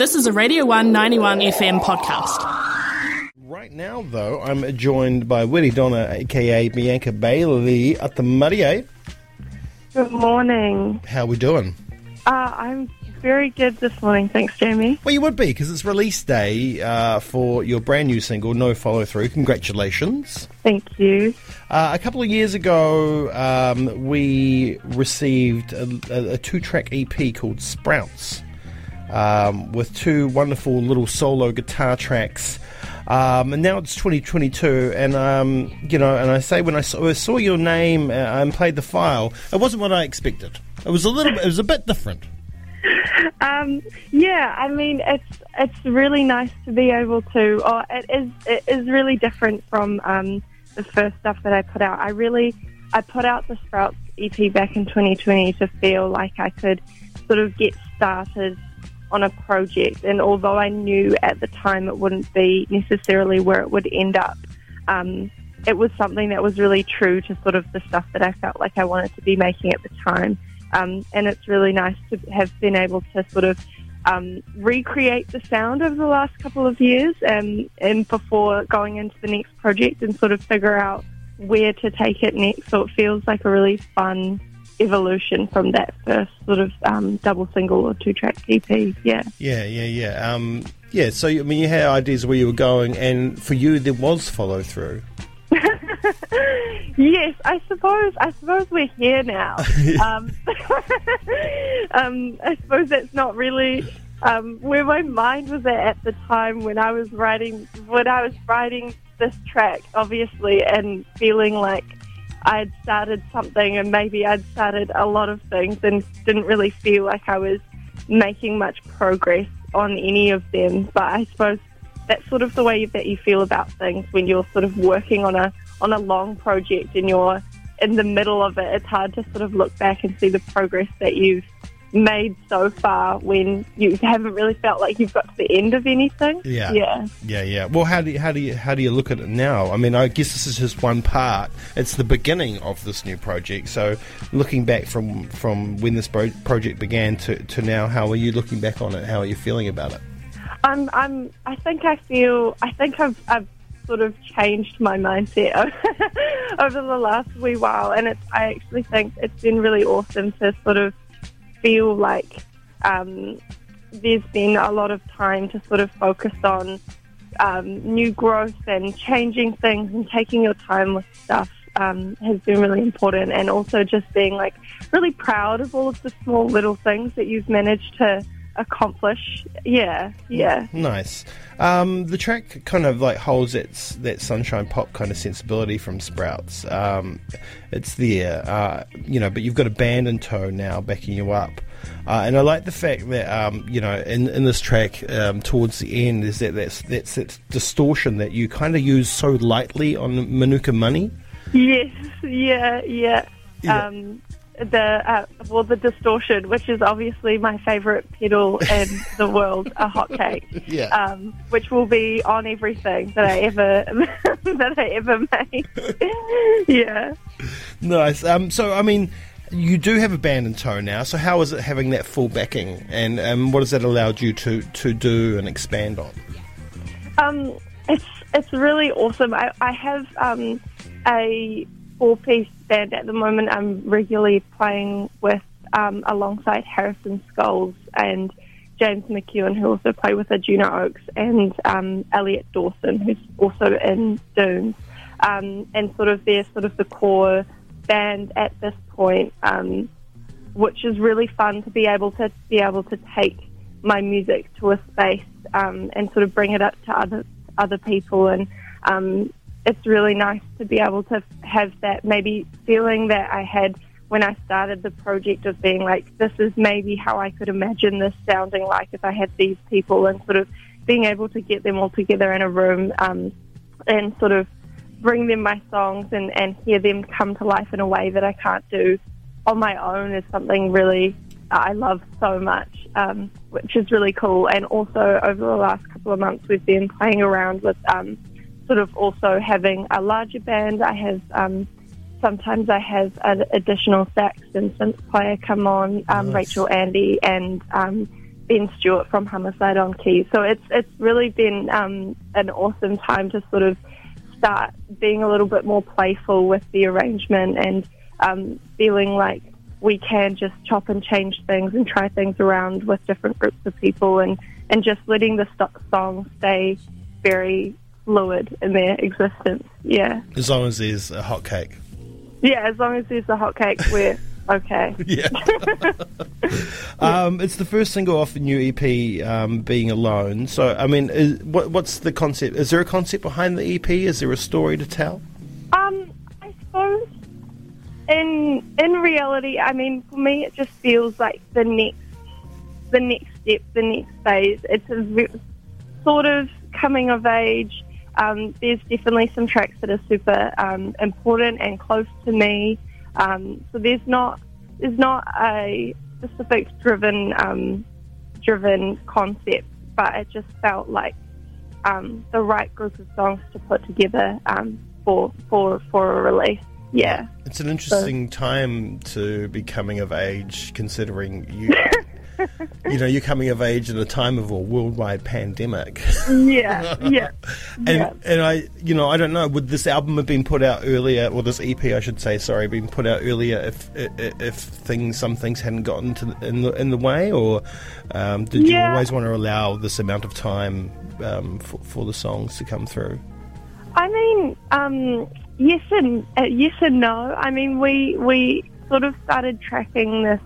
This is a Radio 191 FM podcast. Right now, though, I'm joined by Willie Donna, aka Bianca Bailey at the Muddy. Good morning. How we doing? Uh, I'm very good this morning, thanks, Jamie. Well, you would be because it's release day uh, for your brand new single, No Follow Through. Congratulations. Thank you. Uh, a couple of years ago, um, we received a, a, a two track EP called Sprouts um, with two wonderful little solo guitar tracks. Um, and now it's 2022, and um, you know, and I say when I saw, I saw your name uh, and played the file, it wasn't what I expected. It was a little, it was a bit different. Um, yeah, I mean, it's it's really nice to be able to. Or it is it is really different from um, the first stuff that I put out. I really I put out the Sprouts EP back in 2020 to feel like I could sort of get started on a project. And although I knew at the time it wouldn't be necessarily where it would end up, um, it was something that was really true to sort of the stuff that I felt like I wanted to be making at the time. Um, and it's really nice to have been able to sort of um, recreate the sound over the last couple of years and, and before going into the next project and sort of figure out where to take it next. So it feels like a really fun evolution from that first sort of um, double single or two track EP. Yeah. Yeah, yeah, yeah. Um, yeah, so, I mean, you had ideas where you were going, and for you, there was follow through. yes, I suppose. I suppose we're here now. um, um, I suppose that's not really um, where my mind was at at the time when I was writing when I was writing this track, obviously, and feeling like I'd started something and maybe I'd started a lot of things and didn't really feel like I was making much progress on any of them. But I suppose that's sort of the way that you feel about things when you're sort of working on a on a long project and you're in the middle of it. It's hard to sort of look back and see the progress that you've made so far when you haven't really felt like you've got to the end of anything. Yeah, yeah, yeah, yeah. Well, how do you, how do you how do you look at it now? I mean, I guess this is just one part. It's the beginning of this new project. So, looking back from from when this pro- project began to to now, how are you looking back on it? How are you feeling about it? I'm I'm I think I feel I think I've I've sort of changed my mindset over the last wee while, and it's I actually think it's been really awesome to sort of feel like um, there's been a lot of time to sort of focus on um, new growth and changing things and taking your time with stuff um, has been really important. And also just being like really proud of all of the small little things that you've managed to accomplish. Yeah, yeah. Nice. Um, the track kind of like holds its that sunshine pop kind of sensibility from Sprouts. Um, it's there, uh, you know, but you've got a band in tow now backing you up. Uh, and I like the fact that um, you know in, in this track um, towards the end is that that's, that's that distortion that you kind of use so lightly on Manuka Money. Yes, yeah, yeah. yeah. Um, the uh, well, the distortion, which is obviously my favourite pedal in the world, a hotcake. Yeah. Um, which will be on everything that I ever that I ever make. yeah. Nice. Um, so I mean, you do have a band in tow now. So how is it having that full backing, and um, what has that allowed you to to do and expand on? Um, it's it's really awesome. I, I have um, a four piece band at the moment. I'm regularly playing with um, alongside Harrison Scholes and James McEwen, who also play with the Oaks, and um, Elliot Dawson, who's also in Dunes. Um, and sort of they're sort of the core band at this point, um, which is really fun to be able to be able to take my music to a space um, and sort of bring it up to other other people and um, it's really nice to be able to have that maybe feeling that I had when I started the project of being like, this is maybe how I could imagine this sounding like if I had these people and sort of being able to get them all together in a room um, and sort of bring them my songs and, and hear them come to life in a way that I can't do on my own is something really I love so much, um, which is really cool. And also over the last couple of months, we've been playing around with um, sort of also having a larger band. I have um, sometimes I have an additional sax and synth player come on, um, nice. Rachel Andy, and um, Ben Stewart from Homicide on keys. So it's it's really been um, an awesome time to sort of start being a little bit more playful with the arrangement and um, feeling like we can just chop and change things and try things around with different groups of people and, and just letting the st- song stay very fluid in their existence. Yeah. As long as there's a hot cake. Yeah, as long as there's a hot cake, we're okay. Yeah. um, it's the first single off the new EP, um, Being Alone. So, I mean, is, what, what's the concept? Is there a concept behind the EP? Is there a story to tell? Um, I suppose in in reality, I mean, for me, it just feels like the next the next step, the next phase. It's a sort of coming of age. Um, there's definitely some tracks that are super um, important and close to me. Um, so there's not there's not a specific driven um, driven concept, but it just felt like um, the right group of songs to put together um, for for for a release. Yeah, It's an interesting time to be coming of age, considering you. you know, you're coming of age at a time of a worldwide pandemic. yeah, yeah. And yeah. and I, you know, I don't know. Would this album have been put out earlier, or this EP, I should say, sorry, been put out earlier if if, things, some things hadn't gotten to the, in the in the way, or um, did you Yeah. always want to allow this amount of time um, for, for the songs to come through? I mean, um, yes and uh, yes and no. I mean, we we sort of started tracking this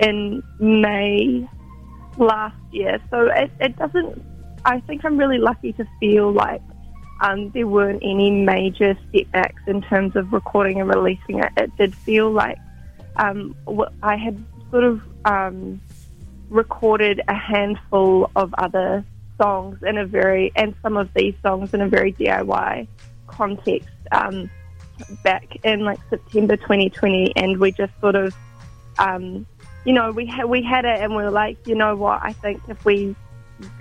in May last year, so it, it doesn't. I think I'm really lucky to feel like um, there weren't any major setbacks in terms of recording and releasing it. It did feel like um, I had sort of um, recorded a handful of other songs in a very, and some of these songs in a very DIY context um, back in like September 2020, and we just sort of, um, you know, we ha- we had it, and we were like, you know what, I think if we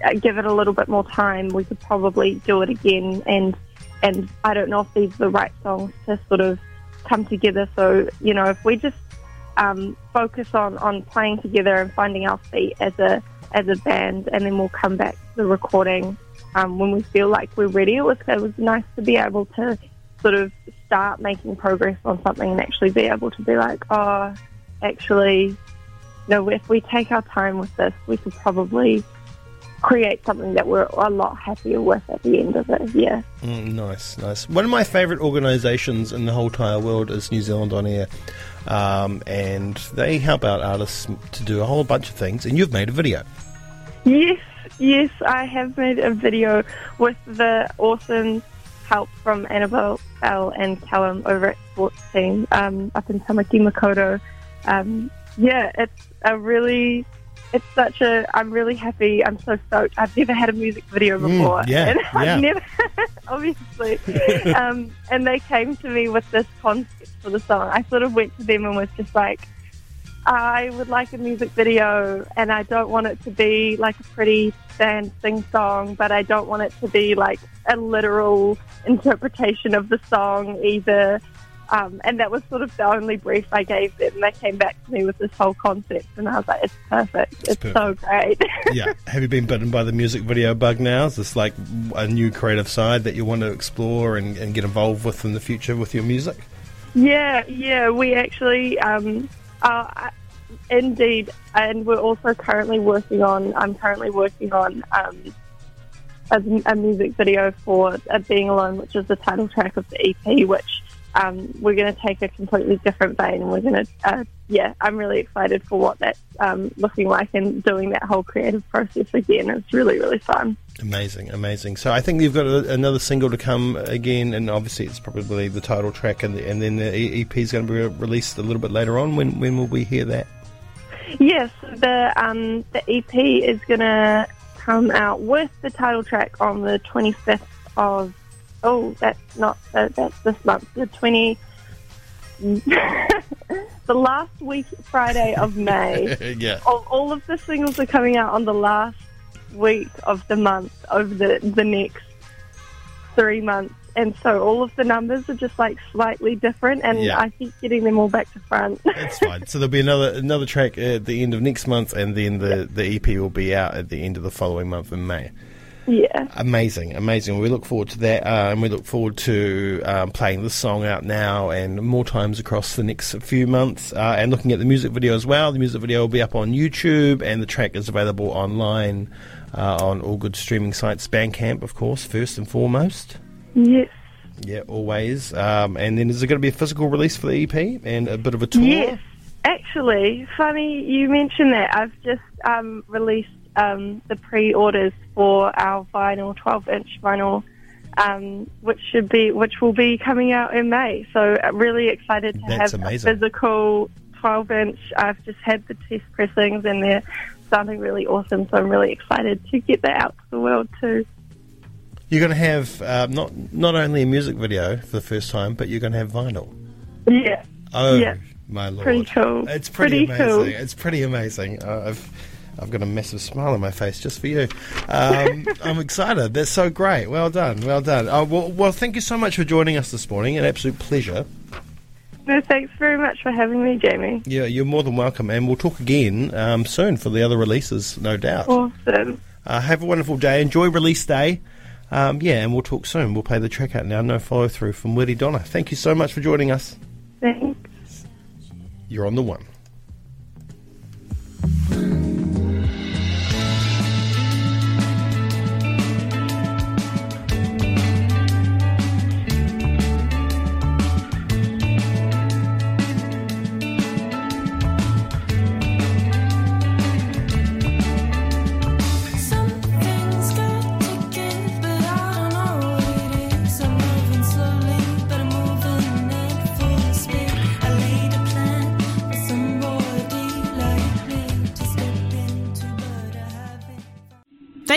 uh, give it a little bit more time, we could probably do it again, and and I don't know if these are the right songs to sort of come together. So you know, if we just um, focus on, on playing together and finding our feet as a as a band, and then we'll come back to the recording um, when we feel like we're ready. It was it was nice to be able to sort of start making progress on something and actually be able to be like, oh, actually, no, if we take our time with this, we could probably create something that we're a lot happier with at the end of it. Yeah. Mm, nice, nice. One of my favourite organisations in the whole entire world is New Zealand On Air, um, and they help out artists to do a whole bunch of things. And you've made a video. Yes, yes, I have made a video with the awesome help from Annabelle Bell and Callum over at Sports Team um, up in Tamaki Makaurau. Um, yeah, it's a really, it's such a, I'm really happy. I'm so stoked. I've never had a music video Mm, before. yeah, and yeah. I've never, obviously. um, and they came to me with this concept for the song. I sort of went to them and was just like, I would like a music video, and I don't want it to be like a pretty band sing song, but I don't want it to be like a literal interpretation of the song either. Um, and that was sort of the only brief I gave them. They came back to me with this whole concept, and I was like, "It's perfect. It's, so great." yeah. Have you been bitten by the music video bug now? Is this like a new creative side that you want to explore and, and get involved with in the future with your music? Yeah, yeah, we actually, um, uh, I- indeed, and we're also currently working on. I'm currently working on um, a, a music video for uh, "Being Alone," which is the title track of the EP. Which um, we're going to take a completely different vein, and we're going to, uh, yeah, I'm really excited for what that's um, looking like and doing that whole creative process again. It's really, really fun. Amazing, amazing. So I think you've got a, another single to come again, and obviously it's probably the title track, and, the, and then the EP is going to be released a little bit later on. When when will we hear that? Yes, the um, the EP is going to come out with the title track on the 25th of. Oh, that's not uh, that's this month. The 20. the last week, Friday of May. yeah. all, all of the singles are coming out on the last week of the month over the the next three months and so all of the numbers are just like slightly different, and Yeah. I keep getting them all back to front. That's fine. So there'll be another another track at the end of next month, and then the, the EP will be out at the end of the following month in May. Yeah, Amazing, amazing. We look forward to that, uh, and we look forward to um, playing this song out now and more times across the next few months, uh, and looking at the music video as well. The music video will be up on YouTube, and the track is available online uh, on all good streaming sites. Bandcamp, of course, first and foremost. yes, Yeah, always. Um, and then is there going to be a physical release for the EP and a bit of a tour? yes. Actually, funny you mentioned that. I've just um, released um, the pre-orders for our vinyl, 12-inch vinyl, um, which should be which will be coming out in May. So uh, really excited to That's have amazing. a physical 12-inch. I've just had the test pressings and they're sounding really awesome. So I'm really excited to get that out to the world too. You're going to have uh, not not only a music video for the first time, but you're going to have vinyl. Yeah. Oh Yeah. my lord! Pretty cool. It's pretty, Pretty amazing. cool. It's pretty amazing. Uh, I've got a massive smile on my face just for you. Um, I'm excited. That's so great. Well done. Well done. Uh, well, well, thank you so much for joining us this morning. An absolute pleasure. No, thanks very much for having me, Jamie. Yeah, you're more than welcome, and we'll talk again um, soon for the other releases, no doubt. Awesome. Uh, have a wonderful day. Enjoy release day. Um, yeah, and we'll talk soon. We'll play the track out now. No follow through from Liddy Donna. Thank you so much for joining us. Thanks. You're on the one.